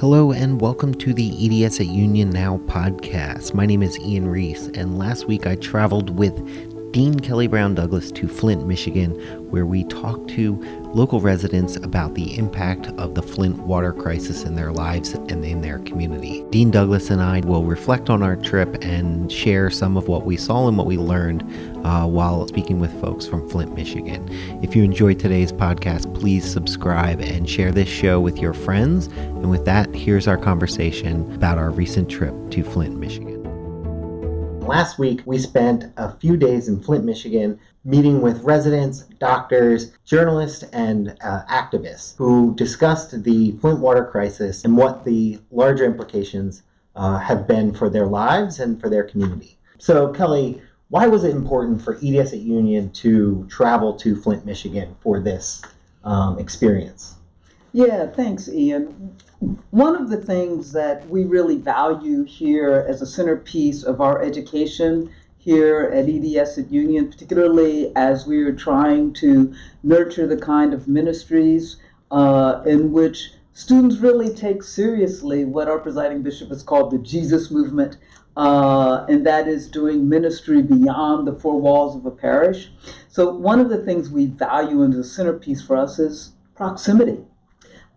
Hello and welcome to the EDS at Union Now podcast. My name is Ian Reese, and last week I traveled with Dean Kelly Brown Douglas to Flint, Michigan, where we talked to local residents about the impact of the Flint water crisis in their lives and in their community. Dean Douglas and I will reflect on our trip and share some of what we saw and what we learned uh, while speaking with folks from Flint, Michigan. If you enjoyed today's podcast, please subscribe and share this show with your friends. And with that, here's our conversation about our recent trip to Flint, Michigan. Last week, we spent a few days in Flint, Michigan, meeting with residents, doctors, journalists, and uh, activists who discussed the Flint water crisis and what the larger implications uh, have been for their lives and for their community. So, Kelly, why was it important for EDS at Union to travel to Flint, Michigan for this um, experience? Yeah, thanks, Ian. One of the things that we really value here as a centerpiece of our education here at EDS at Union, particularly as we are trying to nurture the kind of ministries uh, in which students really take seriously what our presiding bishop has called the Jesus movement, uh, and that is doing ministry beyond the four walls of a parish. So, one of the things we value as the centerpiece for us is proximity.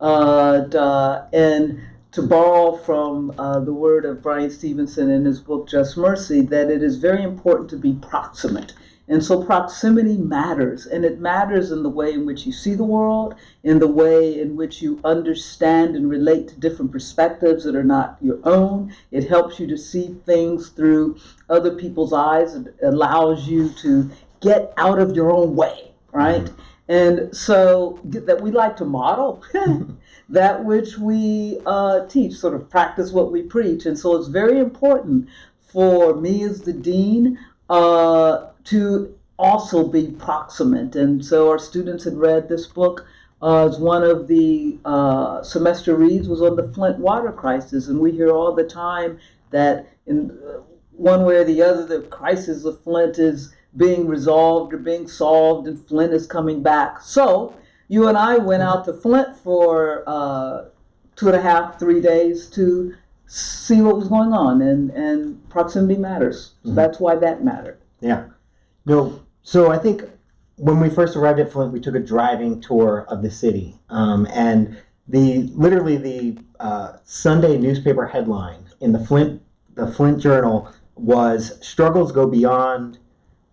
Uh, and to borrow from uh, the word of Bryan Stevenson in his book Just Mercy, that it is very important to be proximate. And so proximity matters, and it matters in the way in which you see the world, in the way in which you understand and relate to different perspectives that are not your own. It helps you to see things through other people's eyes. It allows you to get out of your own way, right? Mm-hmm. And so that we like to model that which we uh, teach, sort of practice what we preach. And so it's very important for me as the dean uh, to also be proximate. And so our students had read this book uh, as one of the uh, semester reads was on the Flint water crisis. And we hear all the time that in uh, one way or the other, the crisis of Flint is being resolved or being solved, and Flint is coming back. So you and I went out to Flint for uh, two and a half, three days to see what was going on, and and proximity matters. So mm-hmm. that's why that mattered. Yeah. No. So I think when we first arrived at Flint, we took a driving tour of the city, um, and the literally the uh, Sunday newspaper headline in the Flint the Flint Journal was "Struggles go beyond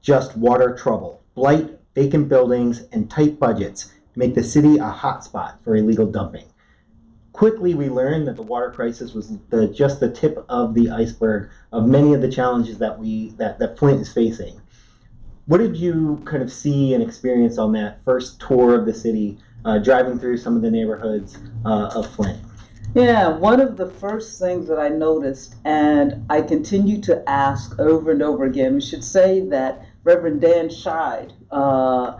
just water trouble. Blight, vacant buildings, and tight budgets make the city a hotspot for illegal dumping. Quickly, we learned that the water crisis was the, just the tip of the iceberg of many of the challenges that we that, that Flint is facing. What did you kind of see and experience on that first tour of the city, uh, driving through some of the neighborhoods uh, of Flint? Yeah, one of the first things that I noticed, and I continue to ask over and over again, we should say that Reverend Dan Scheid uh,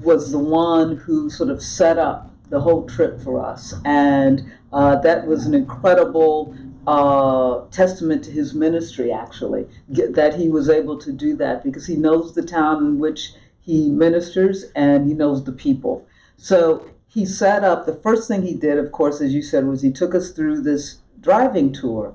was the one who sort of set up the whole trip for us. And uh, that was an incredible uh, testament to his ministry, actually, that he was able to do that because he knows the town in which he ministers and he knows the people. So he set up, the first thing he did, of course, as you said, was he took us through this driving tour.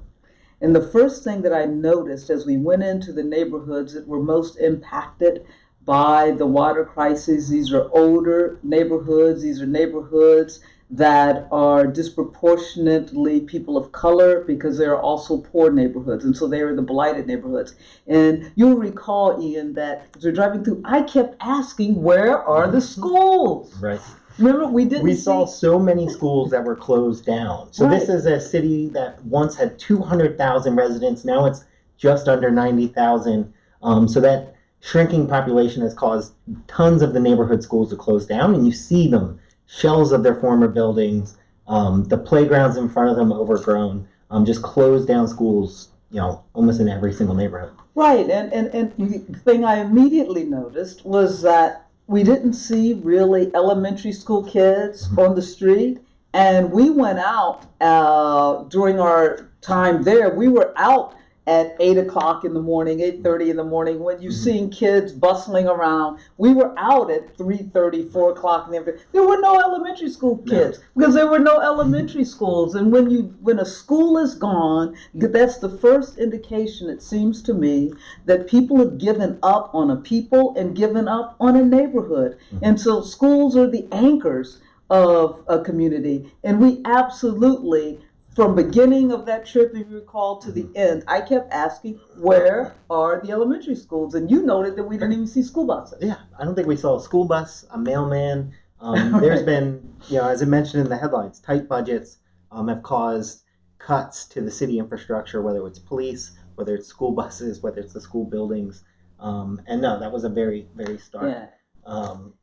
And the first thing that I noticed as we went into the neighborhoods that were most impacted by the water crisis, these are older neighborhoods, these are neighborhoods that are disproportionately people of color because they are also poor neighborhoods, and so they are the blighted neighborhoods. And you'll recall, Ian, that as we're driving through, I kept asking, where are the schools? Right. Remember, we didn't. We see... saw so many schools that were closed down. So right. this is a city that once had 200,000 residents. Now it's just under 90,000. Um, so that shrinking population has caused tons of the neighborhood schools to close down, and you see them shells of their former buildings, um, the playgrounds in front of them overgrown, um, just closed down schools. You know, almost in every single neighborhood. Right, and and and the thing I immediately noticed was that we didn't see really elementary school kids mm-hmm. on the street. And we went out uh, during our time there, we were out at eight o'clock in the morning, eight thirty in the morning, when you're Mhm. seeing kids bustling around. We were out at 3:30, 4 o'clock in the afternoon. There were no elementary school No. kids because there were no elementary schools. And when you when a school is gone, that's the first indication. It seems to me that people have given up on a people and given up on a neighborhood. Mhm. And so schools are the anchors of a community. And we absolutely, from beginning of that trip, if you recall, to the end, I kept asking, where are the elementary schools? And you noted that we didn't even see school buses. Yeah, I don't think we saw a school bus, a mailman. Um, there's Right. been, you know, as I mentioned in the headlines, tight budgets um, have caused cuts to the city infrastructure, whether it's police, whether it's school buses, whether it's the school buildings. Um, and no, that was a very, very stark. Yeah. Um,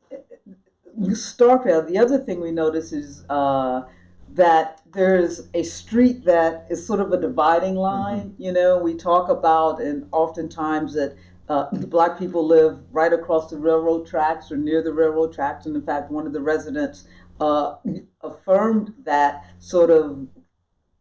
stark out. The other thing we notice is uh, that there's a street that is sort of a dividing line. You know, we talk about, and oftentimes that uh, black people live right across the railroad tracks or near the railroad tracks. And in fact, one of the residents uh, affirmed that sort of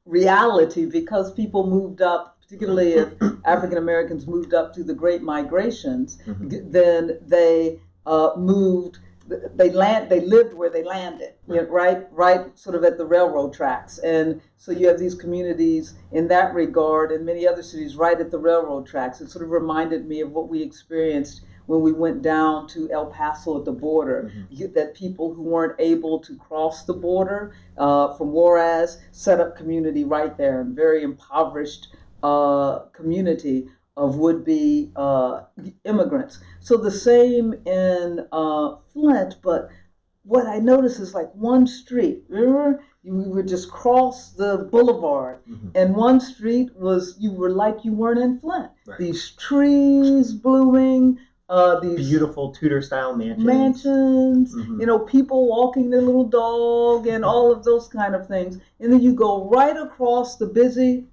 reality because people moved up, particularly if African Americans moved up to the Great Migrations, Mhm. then they uh, moved. They land. They lived where they landed, you know, right, right, sort of at the railroad tracks, and so you have these communities in that regard, and many other cities right at the railroad tracks. It sort of reminded me of what we experienced when we went down to El Paso at the border. You- That people who weren't able to cross the border uh, from Juarez set up community right there, and very impoverished uh, community of would-be uh, immigrants. So the same in uh, Flint, but what I noticed is like one street. Remember, you would just cross the boulevard, Mhm. and one street was you were like you weren't in Flint. Right. These trees blooming, uh, these Beautiful Tudor style mansions. mansions, Mhm. you know, people walking their little dog, and all of those kind of things. And then you go right across the busy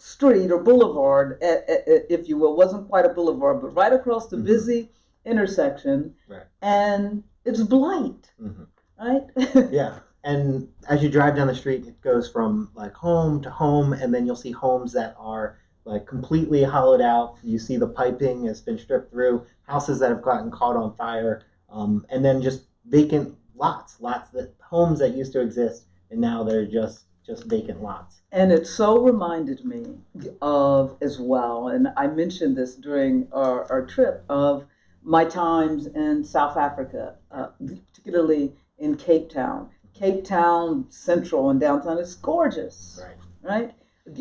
street or boulevard, eh, eh, eh, if you will. Wasn't quite a boulevard, but right across the Mhm. busy intersection, Right. and it's blight, Mhm. right? Yeah. And as you drive down the street, it goes from like home to home, and then you'll see homes that are like completely hollowed out. You see the piping has been stripped through, houses that have gotten caught on fire, um, and then just vacant lots, lots that homes that used to exist, and now they're just just vacant lots. And it so reminded me of as well, and I mentioned this during our, our trip, of my times in South Africa, uh, particularly in Cape Town. Cape Town Central and downtown is gorgeous, Right. right?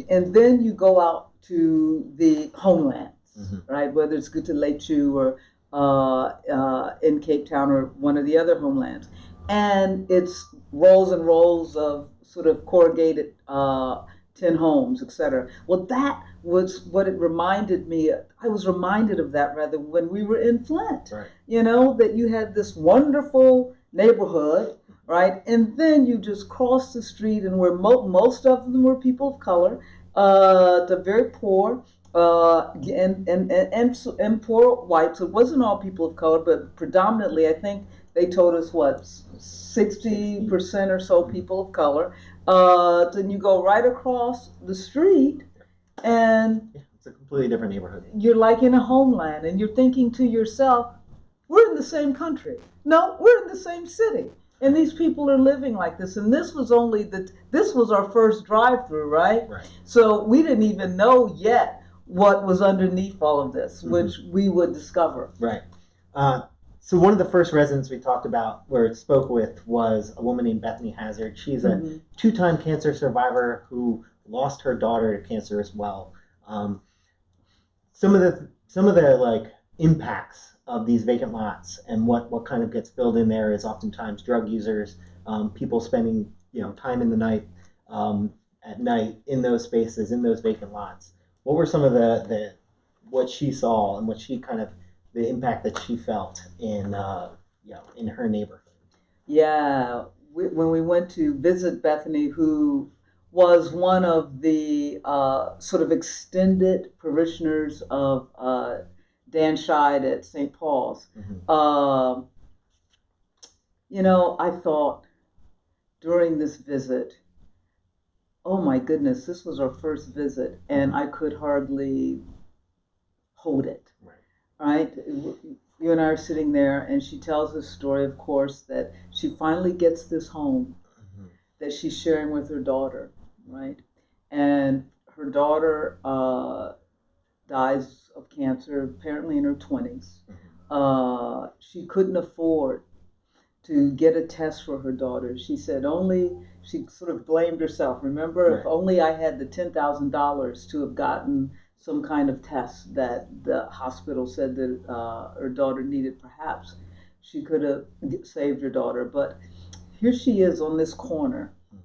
And then you go out to the homelands, Mhm. right? Whether it's Gugulethu or uh, uh, in Cape Town or one of the other homelands. And it's rolls and rolls of sort of corrugated uh, tin homes, et cetera. Well, that was what it reminded me. I was reminded of that rather when we were in Flint. Right. You know, that you had this wonderful neighborhood, right? And then you just cross the street, and where mo- most of them were people of color, uh, the very poor, uh, and, and, and, and, and poor whites. It wasn't all people of color, but predominantly, I think they told us what, 60% or so people of color. Uh, then you go right across the street, and Yeah, it's a completely different neighborhood. you're like in a homeland, and you're thinking to yourself, we're in the same country. No, we're in the same city. And these people are living like this. And this was only the this was our first drive through, right? Right. So we didn't even know yet what was underneath all of this, Mhm. which we would discover. Right. Uh, so one of the first residents we talked about, where it spoke with, was a woman named Bethany Hazard. She's a Mhm. two-time cancer survivor who lost her daughter to cancer as well. Um, some of the some of the like impacts of these vacant lots and what what kind of gets filled in there is oftentimes drug users, um, people spending you know time in the night um, at night in those spaces in those vacant lots. What were some of the the what she saw and what she kind of the impact that she felt in uh, you know in her neighborhood? Yeah, we, when we went to visit Bethany, who was one of the uh, sort of extended parishioners of uh, Dan Scheid at St. Paul's, Mhm. um, you know, I thought during this visit, oh my goodness, this was our first visit, and I could hardly hold it. Right. Right? You and I are sitting there, and she tells the story, of course, that she finally gets this home Mhm. that she's sharing with her daughter, right? And her daughter uh, dies of cancer, apparently in her 20s. Mhm. Uh, she couldn't afford to get a test for her daughter. She said only, she sort of blamed herself. Remember, if only I had the $10,000 to have gotten some kind of test that the hospital said that uh, her daughter needed, perhaps she could have saved her daughter. But here she is on this corner Mhm.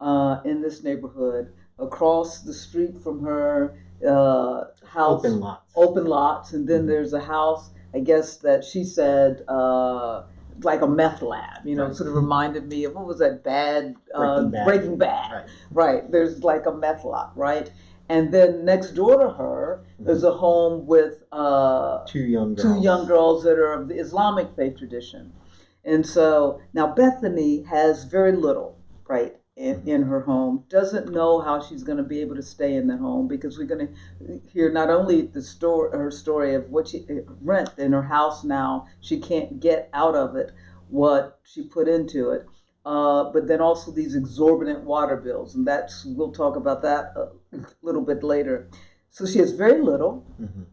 uh, in this neighborhood, across the street from her uh, house, Open lots. open lots, and then Mhm. there's a house. I guess that she said uh, like a meth lab. You know, Right. sort of reminded me of what was that bad uh, Breaking Bad. Breaking Bad. Right. Right. There's like a meth lot, right? And then next door to her is a home with uh, Two young girls. two young girls that are of the Islamic faith tradition. And so now Bethany has very little, right, in, Mhm. in her home, doesn't know how she's going to be able to stay in the home because we're going to hear not only the story, her story of what she rent in her house now, she can't get out of it what she put into it, uh, but then also these exorbitant water bills, and that's we'll talk about that a little bit later. So she has very little. Mhm.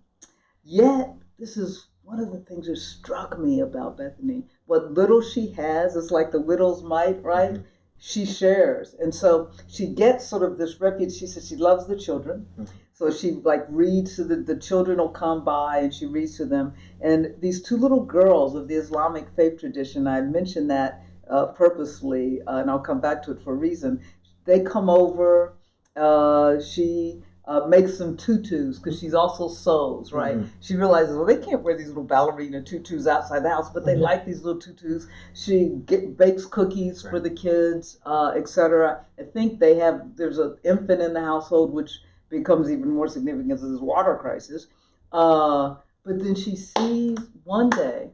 Yet, this is one of the things that struck me about Bethany. What little she has is like the widow's mite, right? Mhm. She shares. And so she gets sort of this refuge. She says she loves the children. Mhm. So she like reads to the, the children will come by and she reads to them. And these two little girls of the Islamic faith tradition, I mentioned that uh, purposely, uh, and I'll come back to it for a reason. They come over. Uh, she uh, makes some tutus because she's also sews, right? Mhm. She realizes, well, they can't wear these little ballerina tutus outside the house, but they Mhm. like these little tutus. She get, bakes cookies for the kids, uh, etc. I think they have. There's an infant in the household, which becomes even more significant as this water crisis. Uh, but then she sees one day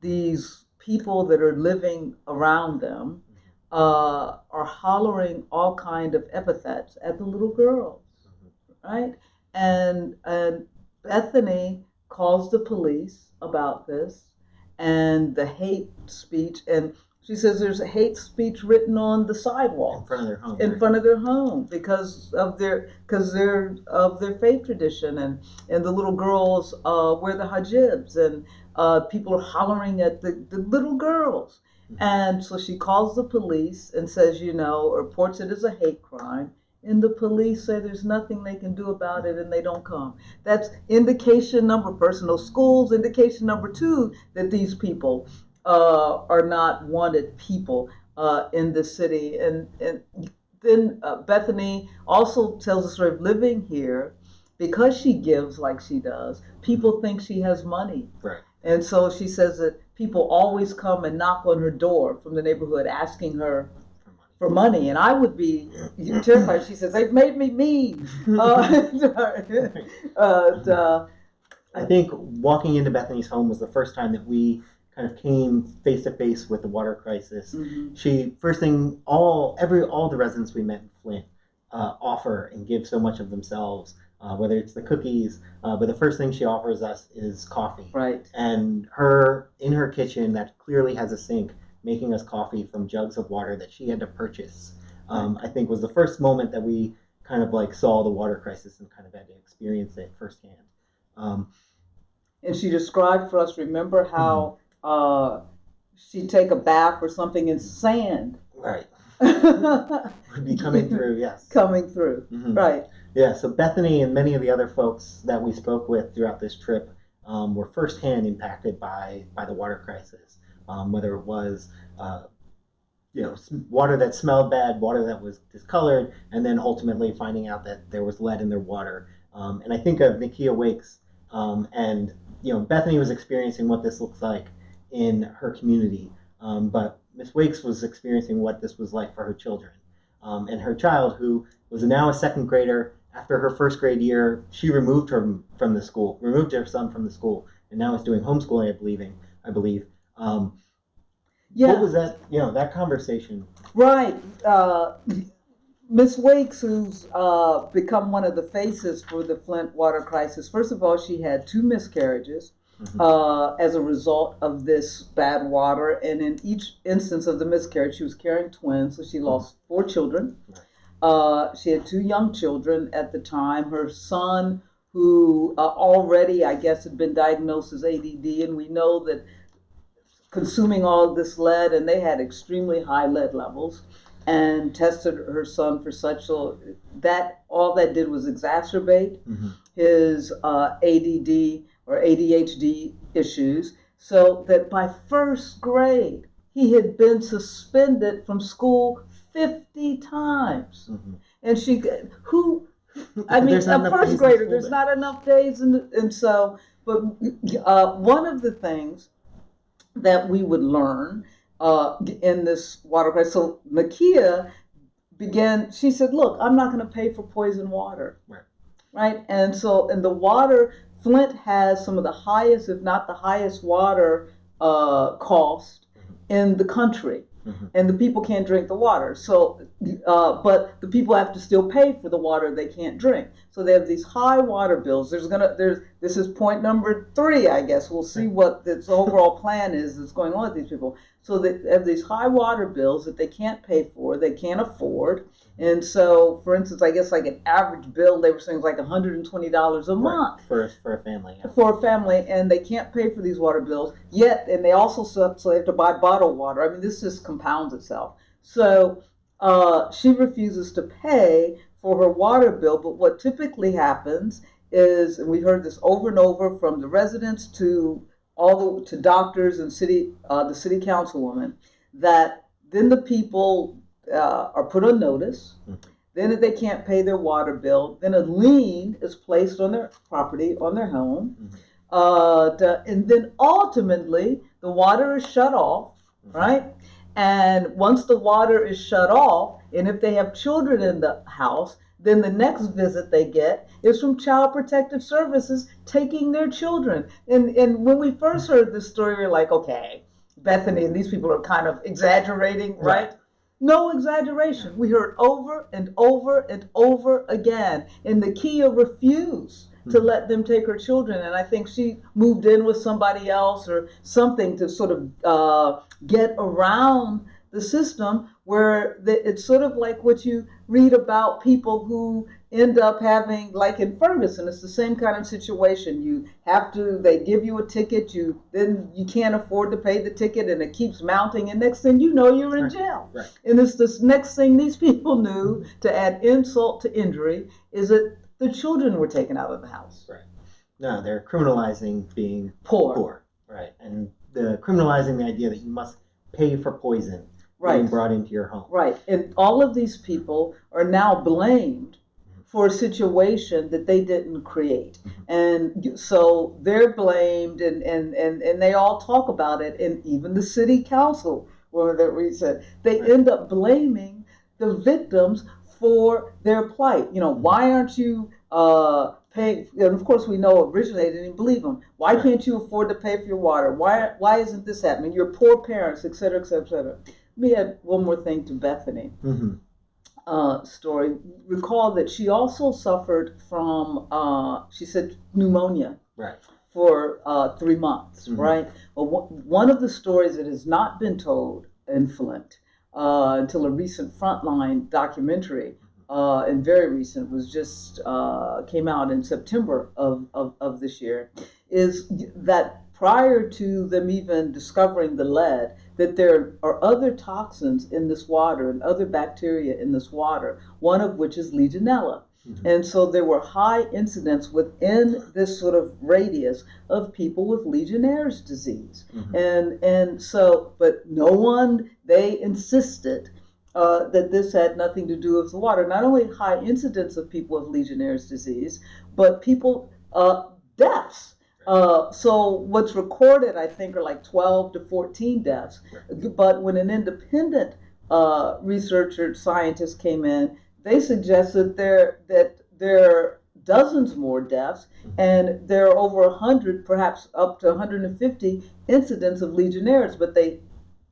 these people that are living around them uh, are hollering all kind of epithets at the little girls, right? And and Bethany calls the police about this and the hate speech, and she says there's a hate speech written on the sidewalk In front of their home. in front of their home because of their because they're of their faith tradition and and the little girls uh, wear the hijabs and uh, people are hollering at the, the little girls. And so she calls the police and says you know reports it as a hate crime and the police say there's nothing they can do about it and they don't come that's indication number those schools indication number two that these people uh, are not wanted people uh, in the city and and then uh, Bethany also tells the story of living here because she gives like she does. People think she has money, Right. and so she says that people always come and knock on her door from the neighborhood asking her For money. and I would be terrified. She says they've made me mean. Uh, uh, uh, I think walking into Bethany's home was the first time that we kind of came face to face with the water crisis. mhm. She first thing all every all the residents we met in Flint uh, offer and give so much of themselves, uh, whether it's the cookies, uh, but the first thing she offers us is coffee. Right. And her in her kitchen that clearly has a sink, making us coffee from jugs of water that she had to purchase. Um, I think was the first moment that we kind of like saw the water crisis and kind of had to experience it firsthand. Um, And she described for us. Remember how uh, she'd take a bath or something in sand right. Would be coming through, yes. coming through. Mhm. Right. Yeah, so Bethany and many of the other folks that we spoke with throughout this trip um, were firsthand impacted by, by the water crisis, um, whether it was uh, you know water that smelled bad, water that was discolored, and then ultimately finding out that there was lead in their water. Um, and I think of Nakiya Wakes, um, and you know Bethany was experiencing what this looks like in her community, um, but Miss Wakes was experiencing what this was like for her children, um, and her child who was now a second grader. After her first grade year, she removed her from the school, removed her son from the school, and now is doing homeschooling. I believing, I believe. Um, Yeah. What was that? You know, that conversation. Right. Uh, Miss Wakes, who's uh, become one of the faces for the Flint water crisis, first of all, she had two miscarriages Mhm. uh, as a result of this bad water. And in each instance of the miscarriage, she was carrying twins, so she lost four children. Right. Uh, she had two young children at the time. Her son, who uh, already, I guess, had been diagnosed as ADD, and we know that consuming all this lead, and they had extremely high lead levels, and tested her son for such. So that all that did was exacerbate Mhm. his uh, ADD or ADHD issues, so that by first grade he had been suspended from school 50 times. Mhm. And she, who, I mean, a first grader, there's then. not enough days, and, and so, but uh, one of the things that we would learn uh, in this water crisis. So Nakiya began. She said, "Look, I'm not going to pay for poison water." Right. Right. And so, and the water, Flint has some of the highest, if not the highest, water uh, cost in the country. Mhm. And the people can't drink the water. So, uh, but the people have to still pay for the water they can't drink. So they have these high water bills. There's gonna there's this is point number three, I guess. We'll see what this overall plan is that's going on with these people. So they have these high water bills that they can't pay for, they can't afford. And so, for instance, I guess like an average bill, they were saying was like $120 a month for for a family. Yeah. for a family and they can't pay for these water bills yet and they also so, so they have to buy bottled water i mean this just compounds itself so uh, she refuses to pay for her water bill but what typically happens is and we heard this over and over from the residents to all the to doctors and city uh, the city councilwoman that then the people uh, are put on notice then if they can't pay their water bill, then a lien is placed on their property, on their home. Mhm. Uh, to- and then ultimately, the water is shut off, Mhm. right? And once the water is shut off, and if they have children in the house, then the next visit they get is from Child Protective Services taking their children. And, and when we first heard this story, we were like, okay, Bethany and these people are kind of exaggerating, right? No exaggeration. We heard over and over and over again. And Nakiya refused to Mhm. let them take her children. And I think she moved in with somebody else or something to sort of uh, get around the system where the, it's sort of like what you read about people who end up having like in Ferguson it's the same kind of situation you have to they give you a ticket you then you can't afford to pay the ticket and it keeps mounting and next thing you know you're in Right. jail Right. and it's this next thing these people knew to add insult to injury is that the children were taken out of the house Right. No, they're criminalizing being poor, poor. Right. And the criminalizing the idea that you must pay for poison right being brought into your home. Right. And all of these people are now blamed for a situation that they didn't create. And so they're blamed and, and, and, and they all talk about it. And even the city council, of that we they end up blaming the victims for their plight. You know, why aren't you uh, paying? And of course, we know originally they didn't believe them. Why can't you afford to pay for your water? Why why isn't this happening? You're poor parents, et cetera, et cetera, et cetera. Let me add one more thing to Bethany hmm uh, story. Recall that she also suffered from, uh, she said, pneumonia Right. for uh, three months, Mhm. right? Well, one- one of the stories that has not been told in Flint uh, until a recent Frontline documentary, uh, and very recent, was just uh, came out in September of, of, of this year, is that prior to them even discovering the lead, that there are other toxins in this water and other bacteria in this water, one of which is Legionella. Mhm. And so there were high incidents within this sort of radius of people with Legionnaire's disease. Mhm. And and so, but no one they insisted uh, that this had nothing to do with the water. Not only high incidence of people with Legionnaire's disease, but people uh, deaths. Uh, so what's recorded, I think, are like 12 to 14 deaths. But when an independent uh, researcher scientist came in, they suggested there that there are dozens more deaths, and there are over 100, perhaps up to 150 incidents of Legionnaires. But they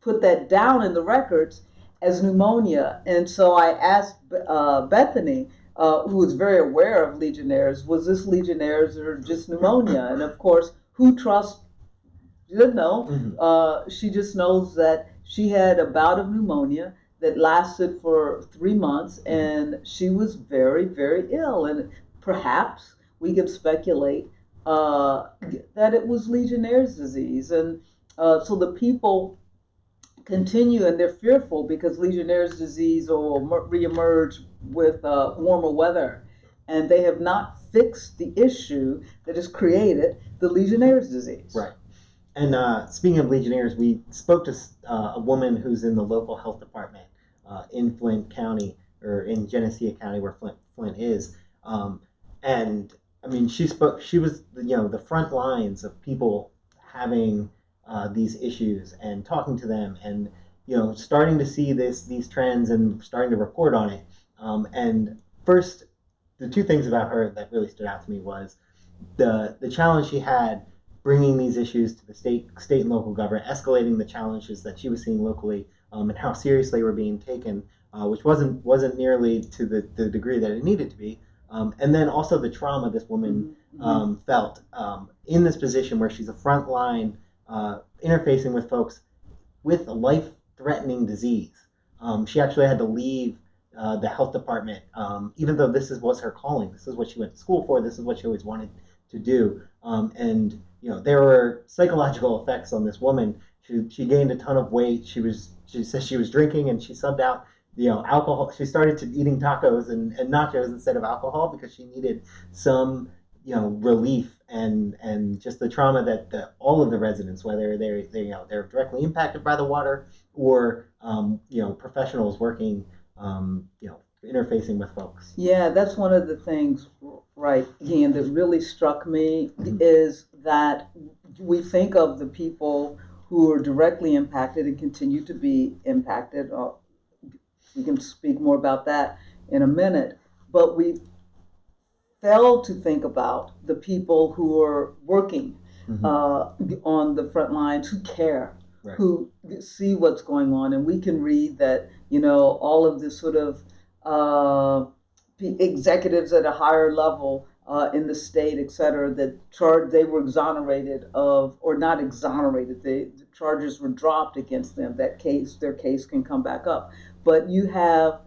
put that down in the records as pneumonia. And so I asked uh, Bethany, uh, who was very aware of Legionnaires, was this Legionnaires or just pneumonia? And of course, who trusts? She didn't know. Mhm. Uh, she just knows that she had a bout of pneumonia that lasted for three months, and she was very, very ill. And perhaps we could speculate uh, that it was Legionnaire's disease. And uh, so the people continue and they're fearful because Legionnaire's disease will reemerge with uh, warmer weather. And they have not fixed the issue that has created the Legionnaire's disease. Right. And uh, speaking of Legionnaires, we spoke to uh, a woman who's in the local health department uh, in Flint County or in Genesee County, where Flint Flint is. Um, and I mean, she spoke. She was, you know, the front lines of people having uh, these issues and talking to them, and you know, starting to see this these trends and starting to report on it. Um, and first, the two things about her that really stood out to me was the the challenge she had bringing these issues to the state state and local government, escalating the challenges that she was seeing locally, um, and how seriously were being taken, uh, which wasn't wasn't nearly to the, the degree that it needed to be. Um, and then also the trauma this woman Mhm. um, felt um, in this position where she's a front line uh, interfacing with folks with a life threatening disease. Um, she actually had to leave uh, the health department, um, even though this is, was her calling. This is what she went to school for. This is what she always wanted to do. Um, and you know there were psychological effects on this woman. She, she gained a ton of weight. She was she says she was drinking and she subbed out you know alcohol. She started to eating tacos and, and nachos instead of alcohol because she needed some you know relief and and just the trauma that the, all of the residents, whether they're they you know they're directly impacted by the water or um, you know professionals working um, you know interfacing with folks. Yeah, that's one of the things, right, Ian, that really struck me Mhm. is that we think of the people who are directly impacted and continue to be impacted. Uh, we can speak more about that in a minute, but we fail to think about the people who are working Mhm. uh, on the front lines who care, Right. who see what's going on, and we can read that you know all of this sort of uh, executives at a higher level uh, in the state, et cetera, that charged they were exonerated of, or not exonerated, they, the charges were dropped against them. That case, their case can come back up. But you have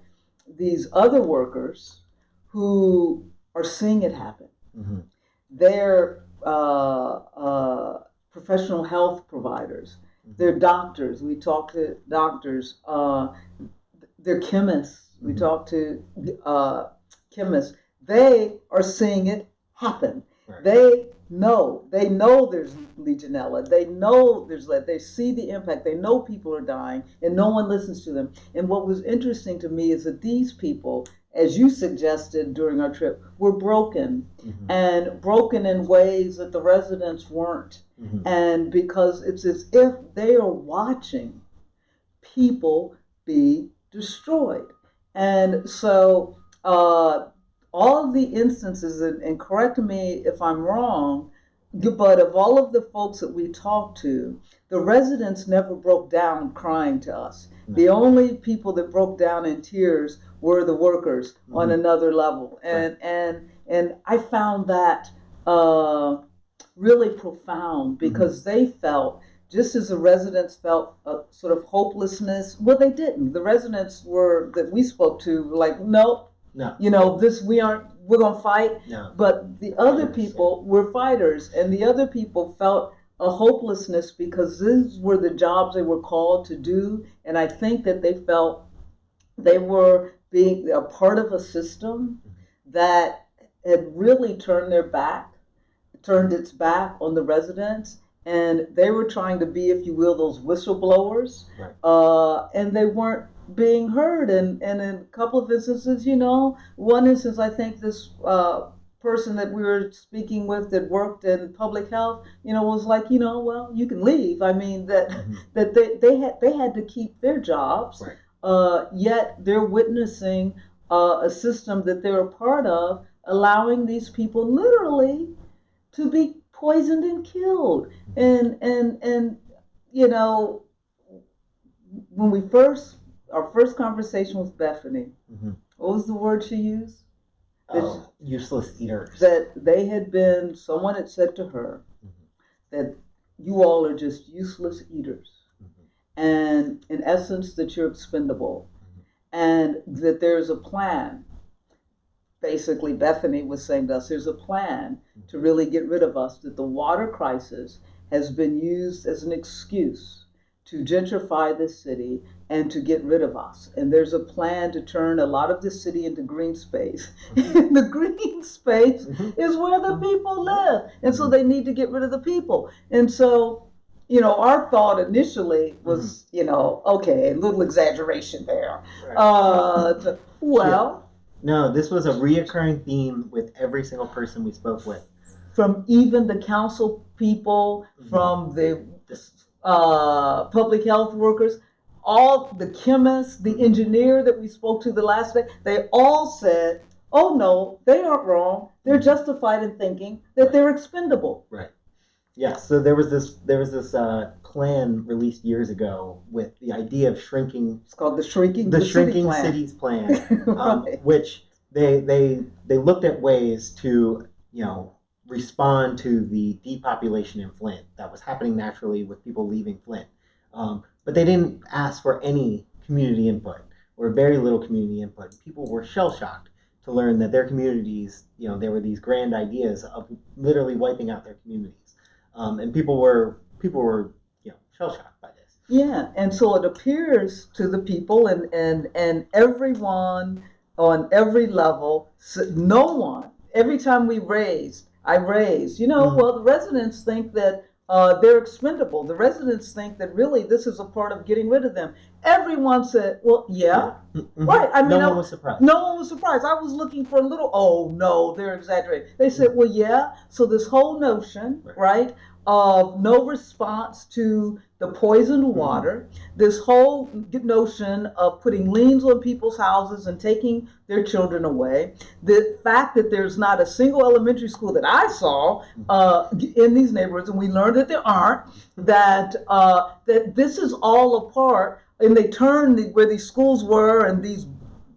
these other workers who are seeing it happen Mhm. they're uh, uh, professional health providers. They're doctors. We talk to doctors. Uh, they're chemists. We Mhm. talk to uh, chemists. They are seeing it happen. Right. They know. They know there's Legionella. They know there's lead. They see the impact. They know people are dying, and no one listens to them. And what was interesting to me is that these people, as you suggested during our trip, were broken Mhm. and broken in ways that the residents weren't. Mhm. And because it's as if they are watching people be destroyed. And so, uh, all of the instances, and, and correct me if I'm wrong, but of all of the folks that we talked to, the residents never broke down crying to us. The only people that broke down in tears were the workers on Mhm. another level, and and and I found that uh, really profound because they felt just as the residents felt a sort of hopelessness. Well, they didn't. The residents were that we spoke to were like, no, No. you know, this we aren't. We're gonna fight. No. But the other people were fighters, and the other people felt a hopelessness because these were the jobs they were called to do. And I think that they felt they were being a part of a system that had really turned their back, turned its back on the residents. And they were trying to be, if you will, those whistleblowers. Right. Uh, and they weren't being heard. And, and in a couple of instances, you know, one instance, I think this uh, person that we were speaking with that worked in public health, you know, was like, you know, well, you can leave. I mean, that Mhm. that they, they had they had to keep their jobs, Right. uh, yet they're witnessing uh, a system that they're a part of, allowing these people literally to be poisoned and killed. And and and you know, when we first our first conversation with Bethany, Mhm. what was the word she used? That Oh, useless eaters. that they had been, someone had said to her Mhm. that you all are just useless eaters. Mhm. And in essence, that you're expendable. Mhm. And that there's a plan. Basically, Bethany was saying to us there's a plan to really get rid of us, that the water crisis has been used as an excuse to gentrify this city and to get rid of us. And there's a plan to turn a lot of the city into green space. and the green space Mhm. is where the people live. And so they need to get rid of the people. And so, you know, our thought initially was, you know, okay, a little exaggeration there. Right. Uh, well, No, this was a reoccurring theme with every single person we spoke with. from even the council people, Mhm. from the uh, public health workers, all the chemists, the engineer that we spoke to the last day, they all said, oh no, they aren't wrong. They're justified in thinking that they're expendable. Right. Yeah, so there was this there was this uh, plan released years ago with the idea of shrinking It's called the shrinking the, the, shrinking city cities plan, um, right. which they they they looked at ways to you know respond to the depopulation in Flint that was happening naturally with people leaving Flint, um, but they didn't ask for any community input or very little community input. People were shell shocked to learn that their communities, you know, there were these grand ideas of literally wiping out their communities, um, and people were people were you know shell shocked by this. Yeah, and so it appears to the people and and and everyone on every level, no one. Every time we raised, I raise. You know, Mhm. well, the residents think that uh, they're expendable. The residents think that really this is a part of getting rid of them. Everyone said, "Well, yeah." Mhm. Right, I mean, no I- one was surprised. No one was surprised. I was looking for a little. Oh no, they're exaggerating. They said, "Well, yeah." So this whole notion, Right. right, of no response to the poisoned water, this whole notion of putting liens on people's houses and taking their children away, the fact that there's not a single elementary school that I saw uh, in these neighborhoods, and we learned that there aren't. That uh, that this is all a part, and they turn the, where these schools were and these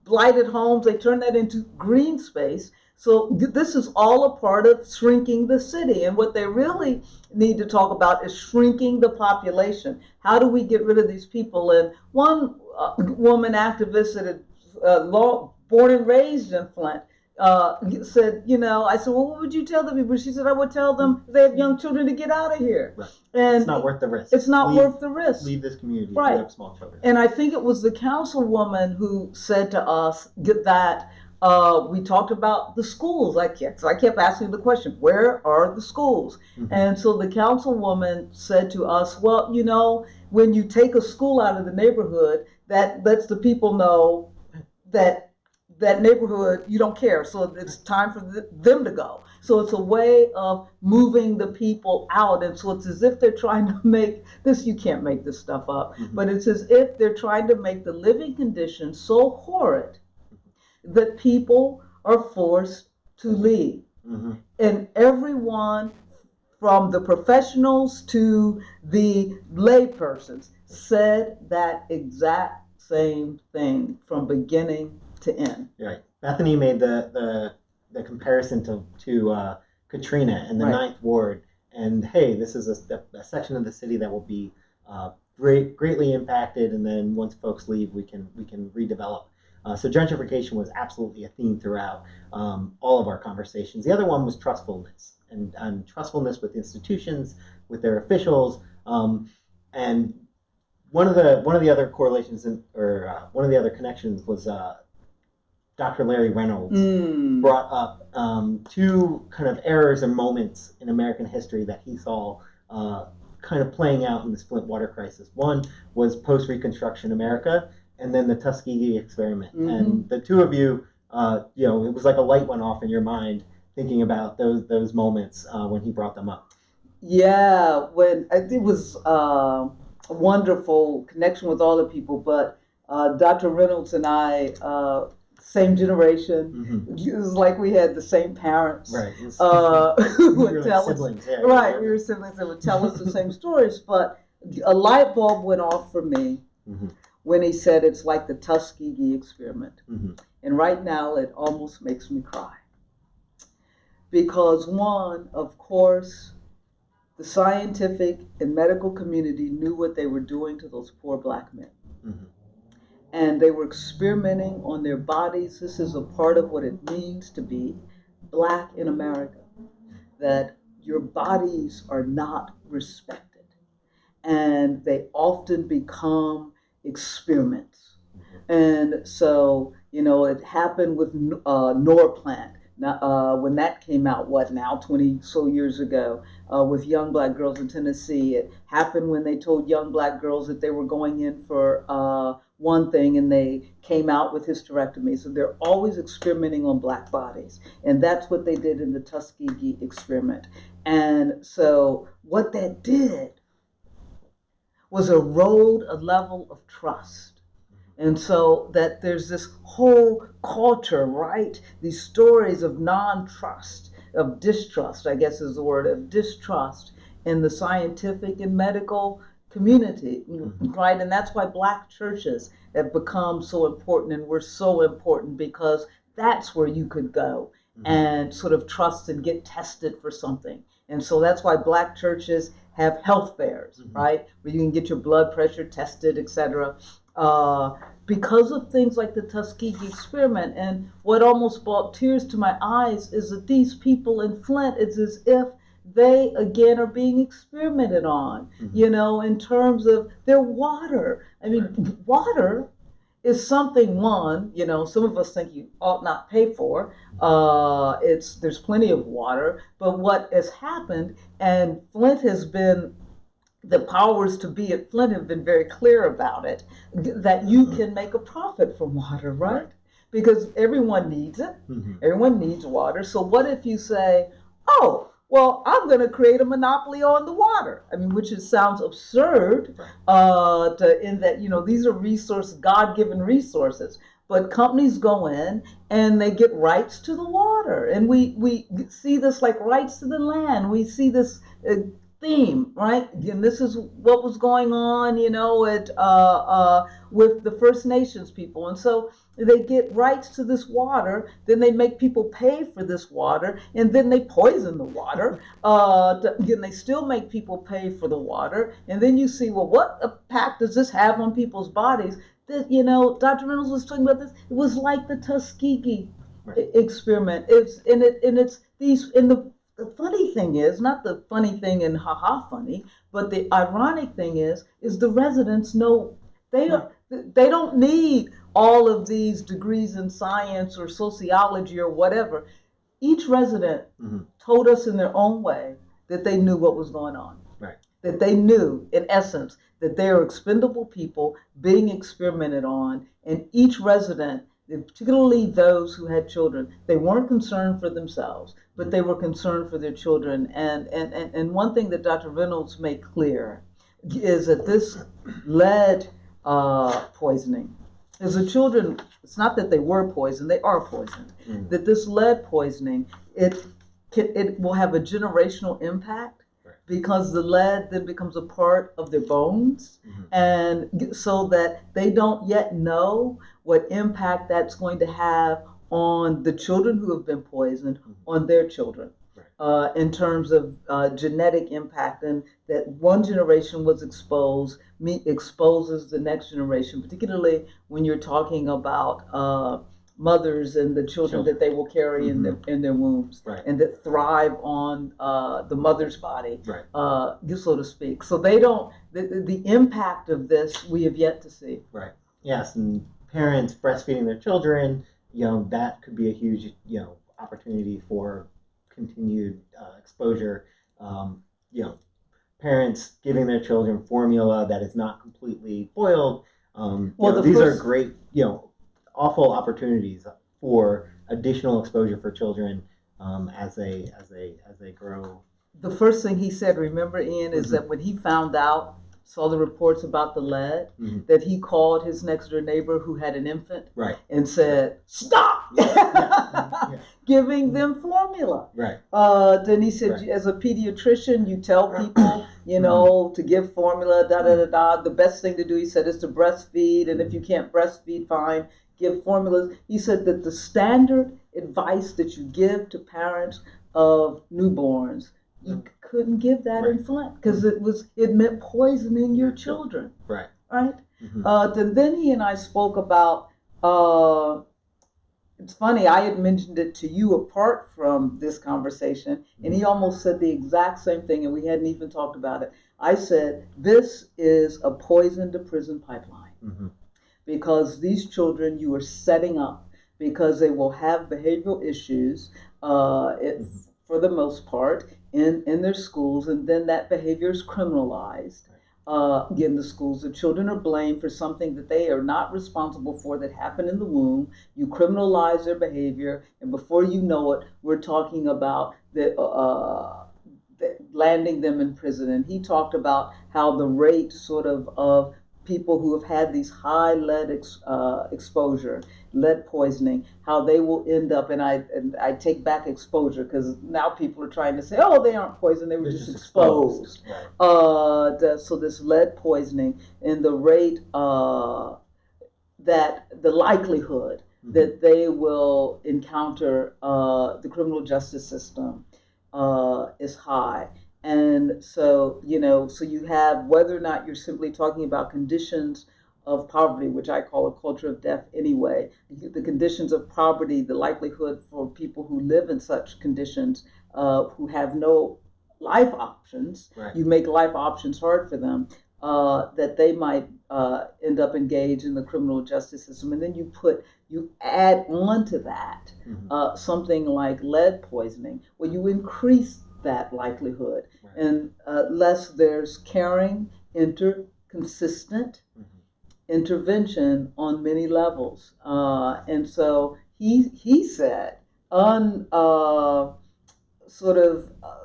blighted homes, they turn that into green space. So th- this is all a part of shrinking the city. And what they really need to talk about is shrinking the population. How do we get rid of these people? And one uh, woman activist that had uh, law, born and raised in Flint uh, said, you know, I said, well, what would you tell the people? She said, I would tell them they have young children to get out of here. Right. And It's not worth the risk. it's not leave, worth the risk. leave this community. Right. Have small children. And I think it was the councilwoman who said to us get that uh, we talked about the schools. I kept, I kept asking the question, where are the schools? Mhm. And so the councilwoman said to us, well, you know, when you take a school out of the neighborhood, that lets the people know that that neighborhood you don't care. So it's time for th- them to go. So it's a way of moving the people out. And so it's as if they're trying to make this, you can't make this stuff up, Mhm. but it's as if they're trying to make the living conditions so horrid that people are forced to leave. hmm And everyone from the professionals to the laypersons said that exact same thing from beginning to end. Right. Bethany made the the, the comparison to to uh, Katrina and the Right. Ninth Ward, and hey, this is a, a section of the city that will be uh, great, greatly impacted, and then once folks leave, we can we can redevelop. Uh, so gentrification was absolutely a theme throughout um, all of our conversations. The other one was trustfulness and, and trustfulness with institutions, with their officials, um, and one of the one of the other correlations in, or uh, one of the other connections was uh, Dr. Larry Reynolds Mm. brought up um, two kind of errors and moments in American history that he saw uh, kind of playing out in this Flint water crisis. One was post Reconstruction America, and then the Tuskegee experiment. Mhm. And the two of you, uh, you know, it was like a light went off in your mind thinking about those those moments uh, when he brought them up. Yeah, when it was uh, a wonderful connection with all the people, but uh, Dr. Reynolds and I, uh, same generation. Mhm. It was like we had the same parents. Right. Was- Uh, who we would were like tell us siblings. Yeah, Right, we were siblings that would tell us the same stories, but a light bulb went off for me Mhm. When he said it's like the Tuskegee experiment. Mm-hmm. And right now, it almost makes me cry. Because, one, of course, the scientific and medical community knew what they were doing to those poor black men. Mm-hmm. And they were experimenting on their bodies. This is a part of what it means to be black in America, that your bodies are not respected. And they often become experiments. And so, you know, it happened with uh, Norplant. Now, uh, when that came out, what now, 20 so years ago, uh, with young black girls in Tennessee. It happened when they told young black girls that they were going in for uh, one thing and they came out with hysterectomy. So they're always experimenting on black bodies. And that's what they did in the Tuskegee experiment. And so what that did was erode a level of trust. And so that there's this whole culture, right? These stories of non trust, of distrust, I guess is the word, of distrust in the scientific and medical community, Mhm. right? And that's why black churches have become so important and we're so important because that's where you could go Mhm. and sort of trust and get tested for something. And so that's why black churches have health fairs, Mhm. right? Where you can get your blood pressure tested, etc. Uh, because of things like the Tuskegee experiment. And what almost brought tears to my eyes is that these people in Flint, it's as if they again are being experimented on, Mhm. you know, in terms of their water. I mean, water is something one you know some of us think you ought not pay for uh, it's there's plenty of water but what has happened and flint has been the powers to be at flint have been very clear about it that you can make a profit from water right, because everyone needs it. Mhm. everyone needs water. So what if you say oh well i'm going to create a monopoly on the water i mean which is, sounds absurd uh, to, in that you know these are resources, God-given resources. But companies go in and they get rights to the water, and we we see this like rights to the land. We see this uh, theme, right? And this is what was going on, you know, at uh, uh, with the First Nations people, and so they get rights to this water. Then they make people pay for this water, and then they poison the water. Uh, to, again, they still make people pay for the water, and then you see, well, what impact does this have on people's bodies? That you know, Dr. Reynolds was talking about this. It was like the Tuskegee Right. experiment. It's and it and it's these and the the funny thing is not the funny thing and haha funny, but the ironic thing is is the residents know they are they don't need all of these degrees in science or sociology or whatever. Each resident Mhm. told us in their own way that they knew what was going on. Right. That they knew, in essence, that they are expendable people being experimented on, and each resident, particularly those who had children, they weren't concerned for themselves, but they were concerned for their children. And and, and, and one thing that Dr. Reynolds made clear is that this lead uh, poisoning As the children. It's not that they were poisoned; they are poisoned. Mhm. That this lead poisoning it can, it will have a generational impact Right. because the lead then becomes a part of their bones, Mhm. and so that they don't yet know what impact that's going to have on the children who have been poisoned on their children. Uh, in terms of uh, genetic impact and that one generation was exposed me exposes the next generation particularly when you're talking about uh, mothers and the children, Children. that they will carry in, their, in their wombs Right. and that thrive on uh, the mother's body Right. uh, so to speak so they don't the, the- the impact of this we have yet to see Right. yes, and parents breastfeeding their children, you know, that could be a huge, you know, opportunity for continued uh, exposure. Um, you know, parents giving their children formula that is not completely boiled. Um, you Well, know, the these first- are great, you know, awful opportunities for additional exposure for children um, as they as they as they grow. the first thing he said remember ian is Mhm. that when he found out saw the reports about the lead Mhm. that he called his next door neighbor who had an infant Right. and said stop Yeah. giving them formula Right. uh, then he said Right. as a pediatrician you tell people you know, to give formula, da da da da. The best thing to do, he said, is to breastfeed, and if you can't breastfeed, fine, give formulas. He said that the standard advice that you give to parents of newborns, you couldn't give that in Right. Flint because it was it meant poisoning your children, Right. right? Mhm. Uh, then, then he and I spoke about. Uh, it's funny. I had mentioned it to you apart from this conversation, and he almost said the exact same thing, and we hadn't even talked about it. I said, "This is a poison to prison pipeline Mhm. because these children you are setting up because they will have behavioral issues, uh, it, Mhm. for the most part, in in their schools, and then that behavior is criminalized." uh, in the schools. The children are blamed for something that they are not responsible for that happened in the womb. You criminalize their behavior, and before you know it, we're talking about the, uh, the landing them in prison. And he talked about how the rate, sort of, of people who have had these high lead ex, uh, exposure, lead poisoning, how they will end up. And I and I take back exposure because now people are trying to say, oh, they aren't poisoned; they were They're just, exposed Right. uh, the, so this lead poisoning and the rate uh, that the likelihood Mhm. that they will encounter uh, the criminal justice system uh, is high. And so, you know, so you have whether or not you're simply talking about conditions of poverty, which I call a culture of death anyway, the conditions of poverty, the likelihood for people who live in such conditions uh, who have no life options, Right. you make life options hard for them, uh, that they might uh, end up engaged in the criminal justice system. And then you put, you add on to that Mhm. uh, something like lead poisoning, where you increase that likelihood. Right. And uh, less there's caring, inter, consistent Mhm. intervention on many levels. Uh, and so he, he said, un, uh, sort of, uh,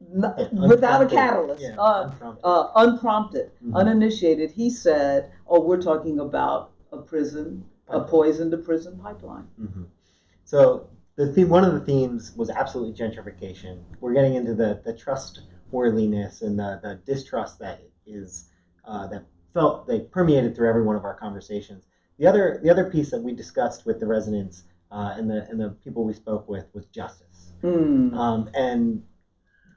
n- without a catalyst, Yeah, uh, unprompted. uh, unprompted, Mhm. uninitiated, he said, "Oh, we're talking about a prison, a poison to prison pipeline." hmm So the theme, one of the themes was absolutely gentrification. We're getting into the the trustworthiness and the, the distrust that is uh, that felt they permeated through every one of our conversations. The other the other piece that we discussed with the residents uh, and the and the people we spoke with was justice. Hmm. Um, and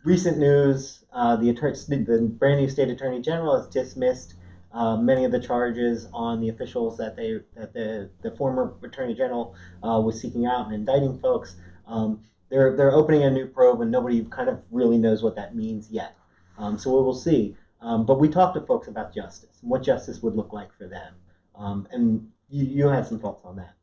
recent news, uh, the attorney, the brand new state attorney general has dismissed uh, many of the charges on the officials that they that the the former attorney general uh, was seeking out and indicting folks. Um, they're they're opening a new probe, and nobody kind of really knows what that means yet. Um, so we will see. Um, but we talked to folks about justice and what justice would look like for them. Um, and you, you had some thoughts on that.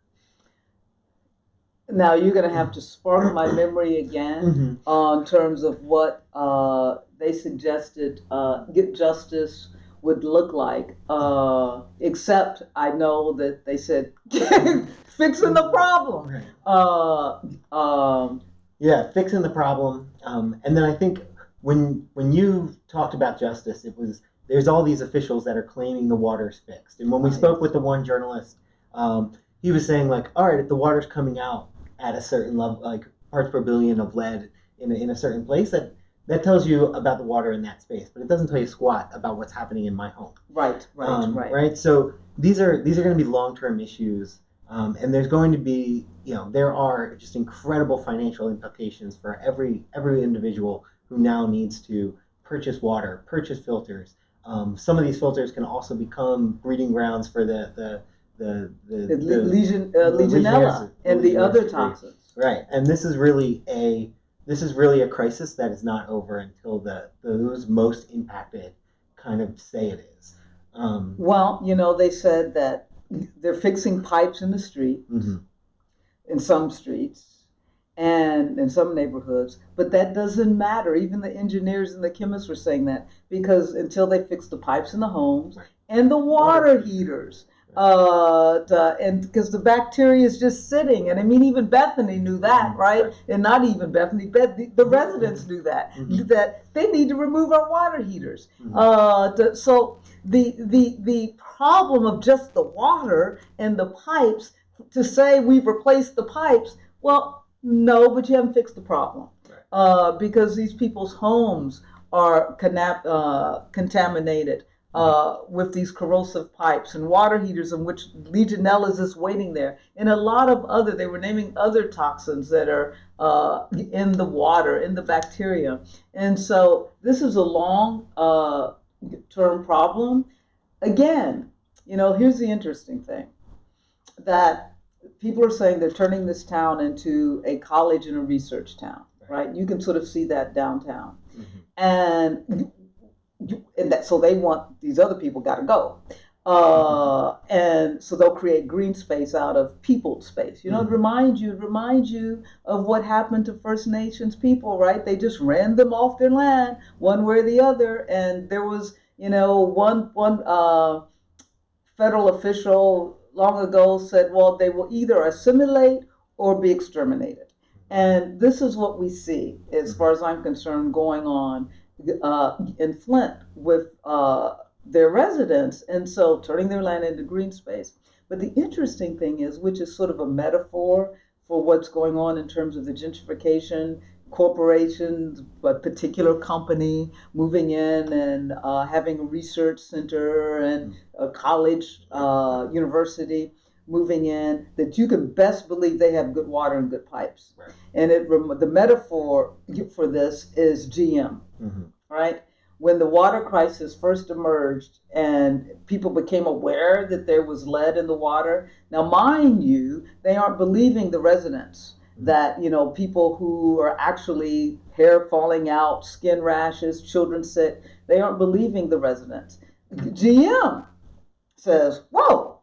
Now you're going to have to spark my memory again uh, in terms of what uh, they suggested uh, get justice would look like. Uh, except I know that they said fixing the problem. Right. Uh, um, Yeah, fixing the problem. Um, and then I think when when you talked about justice, it was there's all these officials that are claiming the water's fixed. And when we Right. spoke with the one journalist, um, he was saying like, all right, if the water's coming out at a certain level, like parts per billion of lead in a, in a certain place, that that tells you about the water in that space, but it doesn't tell you squat about what's happening in my home. right, right, Um, right. So these are these are going to be long term issues, um, and there's going to be you know there are just incredible financial implications for every every individual who now needs to purchase water, purchase filters. Um, some of these filters can also become breeding grounds for the the the the, The the- legion, uh, the Legionella and the other toxins. right. And this is really a this is really a crisis that is not over until the those most impacted kind of say it is. Um, Well, you know, they said that they're fixing pipes in the street, mhm. in some streets, and in some neighborhoods, but that doesn't matter. Even the engineers and the chemists were saying that because until they fix the pipes in the homes Right. and the water heaters, uh, the, and because the bacteria is just sitting, and I mean, even Bethany knew that, Mhm. right? And not even Bethany, Beth, the, the residents knew that Mhm. that they need to remove our water heaters. Mhm. Uh, the, so the the the problem of just the water and the pipes to say we've replaced the pipes, well, no, but you haven't fixed the problem Right. uh, because these people's homes are uh, contaminated uh, with these corrosive pipes and water heaters in which Legionella is waiting there, and a lot of other. They were naming other toxins that are uh, in the water, in the bacteria, and so this is a long uh, term problem. Again, you know, here's the interesting thing that people are saying they're turning this town into a college and a research town, right? You can sort of see that downtown. Mm-hmm. And and that so they want these other people got to go. Uh, and so they'll create green space out of peopled space. You know, mm-hmm. remind you, remind you of what happened to First Nations people, right? They just ran them off their land, one way or the other, and there was, you know, one one uh, federal official long ago said, well, they will either assimilate or be exterminated. And this is what we see, as mm-hmm. far as I'm concerned, going on uh, in Flint with uh, their residents, and so turning their land into green space. But the interesting thing is, which is sort of a metaphor for what's going on in terms of the gentrification, corporations, a particular company moving in and uh, having a research center and a college, uh, university moving in, that you can best believe they have good water and good pipes. Right. And it the metaphor for this is GM, mm-hmm. right? When the water crisis first emerged and people became aware that there was lead in the water, now mind you, they aren't believing the residents mm-hmm. that you know people who are actually hair falling out, skin rashes, children sick, they aren't believing the residents. GM says, "Whoa,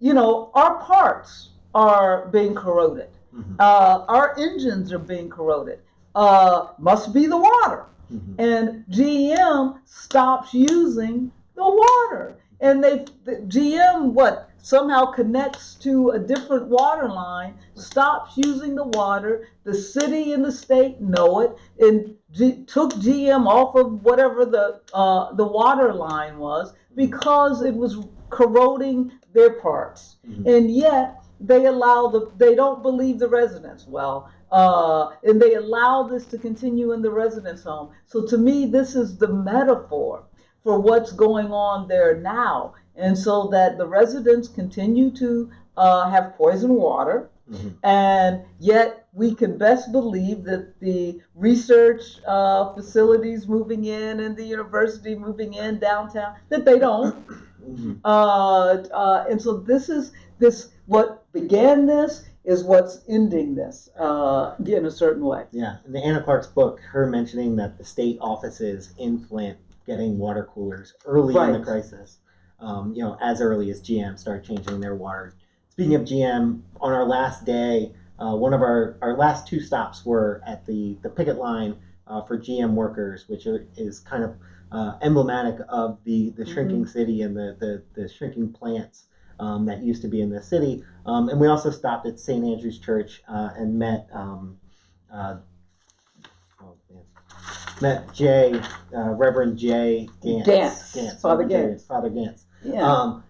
you know, our parts are being corroded. Mm-hmm. Uh, our engines are being corroded. Uh, must be the water. Mm-hmm. And GM stops using the water. And they, the GM, what, somehow connects to a different water line, stops using the water. The city and the state know it and G, took GM off of whatever the, uh, the water line was mm-hmm. because it was corroding their parts, mm-hmm. and yet they allow the they don't believe the residents well, uh, and they allow this to continue in the residence home. So to me, this is the metaphor for what's going on there now, and so that the residents continue to uh, have poison water. Mm-hmm. And yet, we can best believe that the research uh, facilities moving in and the university moving in downtown that they don't. Mm-hmm. Uh, uh, and so this is this what began this is what's ending this uh, in a certain way. Yeah, in the Anna Clark's book, her mentioning that the state offices in Flint getting water coolers early right. in the crisis, um, you know, as early as GM started changing their water. Speaking of GM, on our last day, uh, one of our, our last two stops were at the, the picket line uh, for GM workers, which are, is kind of uh, emblematic of the, the mm-hmm. shrinking mm-hmm. city and the, the, the shrinking plants um, that used to be in the city. Um, and we also stopped at St. Andrew's Church uh, and met um, uh, oh, met Jay, uh, Reverend Jay Gantz. Gantz. Gantz Father Gantz. Father Gantz. Yeah. Um,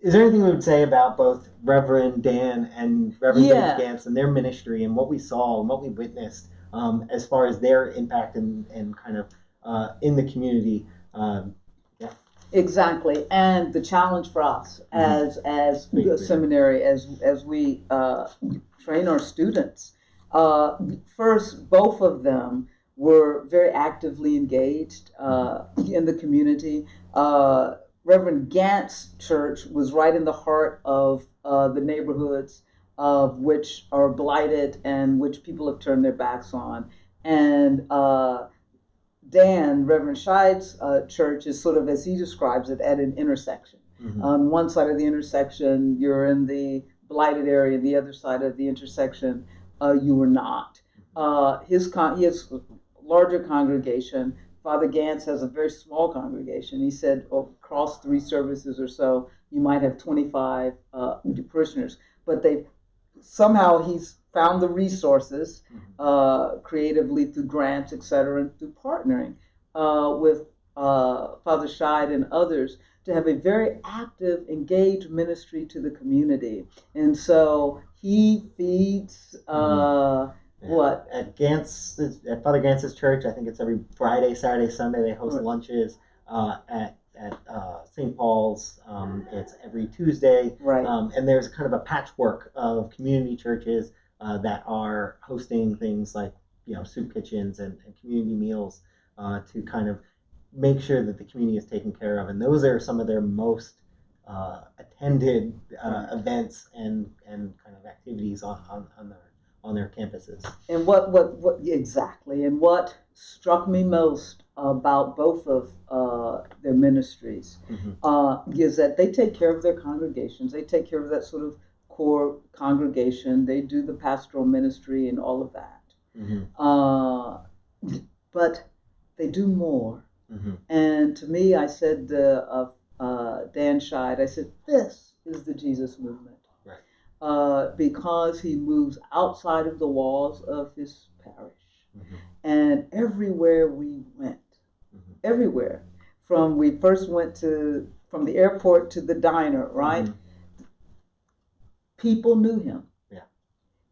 is there anything we would say about both Reverend Dan and Reverend yeah. Gantz and their ministry and what we saw and what we witnessed um, as far as their impact and, and kind of uh, in the community. Um, yeah. Exactly, and the challenge for us mm-hmm. as as a seminary, as as we uh, train our students. Uh, first, both of them were very actively engaged uh, in the community. Uh, Reverend Gantz Church was right in the heart of uh, the neighborhoods of which are blighted and which people have turned their backs on. And uh, Dan, Reverend Scheid's uh, church is sort of, as he describes it, at an intersection. Mm-hmm. On one side of the intersection, you're in the blighted area. The other side of the intersection, uh, you were not. Uh, his con- he has larger congregation. Father Gantz has a very small congregation. He said oh, across three services or so, you might have 25 uh, parishioners. But they somehow he's found the resources mm-hmm. uh, creatively through grants, et cetera, and through partnering uh, with uh, Father Scheid and others to have a very active, engaged ministry to the community. And so he feeds uh, mm-hmm. What? At Gantz, at Father Gantz's church, I think it's every Friday, Saturday, Sunday. They host Right. lunches. Uh, at at uh, St. Paul's, um, it's every Tuesday. Right. Um, and there's kind of a patchwork of community churches uh, that are hosting things like you know soup kitchens and, and community meals uh, to kind of make sure that the community is taken care of. And those are some of their most uh, attended uh, events and and kind of activities on, on, on their on their campuses. And what, what, what, exactly. And what struck me most about both of uh, their ministries Mhm. uh, is that they take care of their congregations. They take care of that sort of core congregation. They do the pastoral ministry and all of that. Mhm. Uh, but they do more. Mhm. And to me, I said uh, uh, Dan Scheid, I said, this is the Jesus movement. Right. Uh, because he moves outside of the walls of his parish. Mhm. And everywhere we went, Mhm. everywhere, from we first went to, from the airport to the diner, right? People knew him. Yeah.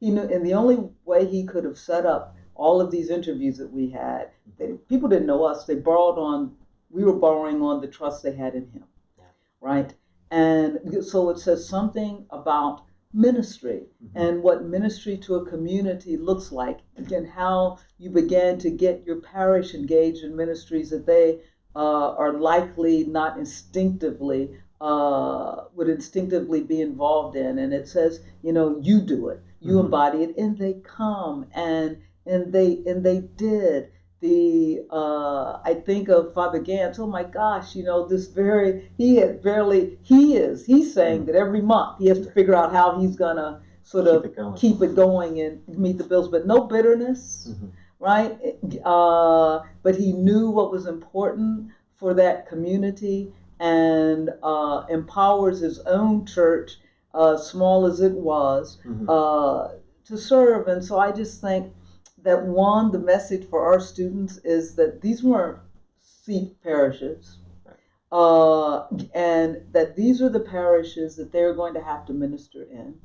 He knew, and the only way he could have set up all of these interviews that we had, they, people didn't know us. They borrowed on, we were borrowing on the trust they had in him, Yeah. right? And so it says something about ministry Mhm. and what ministry to a community looks like, and how you began to get your parish engaged in ministries that they uh, are likely not instinctively uh, would instinctively be involved in. And it says, you know, you do it, you Mhm. embody it, and they come and and they and they did. The uh, I think of Father Gantz. Oh my gosh, you know this very he had barely he is he's saying Mhm. that every month he has to figure out how he's gonna sort Keep of it keep it going and meet the bills, but no bitterness Mhm. right? Uh, but he knew what was important for that community and uh, empowers his own church, uh, small as it was, Mhm. uh, to serve. And so I just think that one, the message for our students is that these weren't seat parishes. Uh, and that these are the parishes that they're going to have to minister in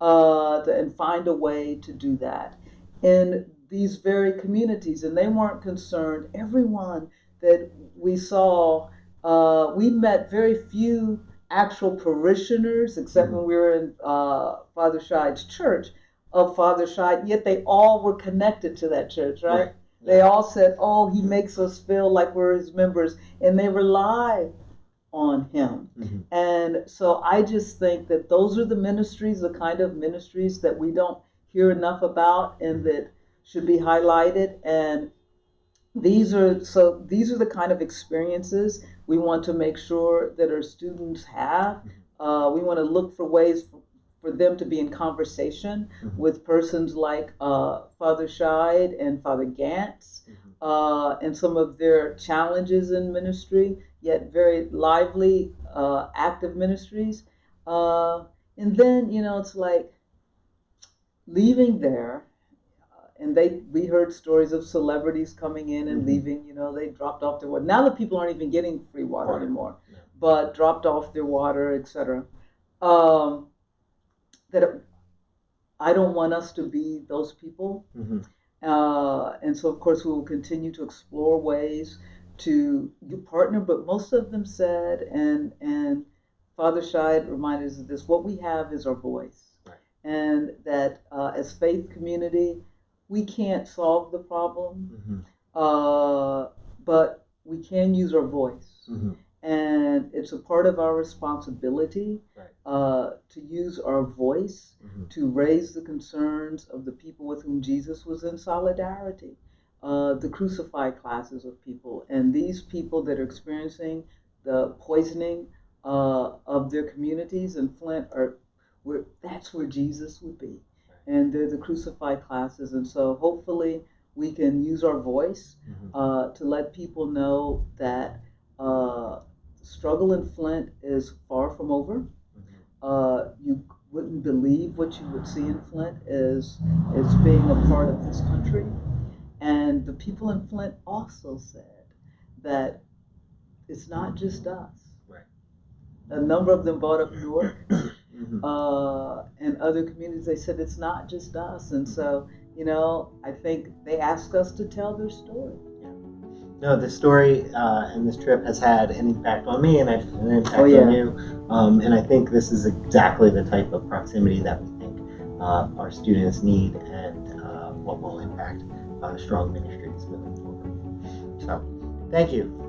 uh, to, and find a way to do that in these very communities. And they weren't concerned. Everyone that we saw, uh, we met very few actual parishioners, except when we were in uh, Father Scheid's church of Father Scheid, yet they all were connected to that church, right? Right. They all said, Oh, he makes us feel like we're his members, and they rely on him. Mhm. And so I just think that those are the ministries, the kind of ministries that we don't hear enough about and that should be highlighted. And these are so these are the kind of experiences we want to make sure that our students have. Uh, we want to look for ways for, for them to be in conversation Mhm. with persons like uh, Father Scheid and Father Gantz Mhm. uh, and some of their challenges in ministry, yet very lively, uh, active ministries. Uh, and then, you know, it's like leaving there, and they we heard stories of celebrities coming in and Mhm. leaving. You know, they dropped off their water. Now the people aren't even getting free water Water, anymore, yeah. but dropped off their water, etc. Um, that I don't want us to be those people. Mhm. Uh, and so, of course, we will continue to explore ways to partner. But most of them said, and and Father Scheid reminded us of this: what we have is our voice, Right. and that uh, as faith community, we can't solve the problem, Mhm. uh, but we can use our voice, Mhm. and it's a part of our responsibility Right. uh, to use our voice Mhm. to raise the concerns of the people with whom Jesus was in solidarity, uh, the crucified classes of people, and these people that are experiencing the poisoning uh, of their communities in Flint are where that's where Jesus would be, and they're the crucified classes, and so hopefully we can use our voice Mhm. uh, to let people know that uh, struggle in Flint is far from over Mhm. uh, you wouldn't believe what you would see in Flint as as being a part of this country. And the people in Flint also said that it's not just us. Right. A number of them brought up Newark Mhm. uh, and other communities. They said it's not just us. And so you know, I think they ask us to tell their story. No, this story uh, and this trip has had an impact on me and an impact Oh, yeah. on you. Um, and I think this is exactly the type of proximity that we think uh, our students need and uh, what will impact uh, strong ministries moving forward. So, thank you.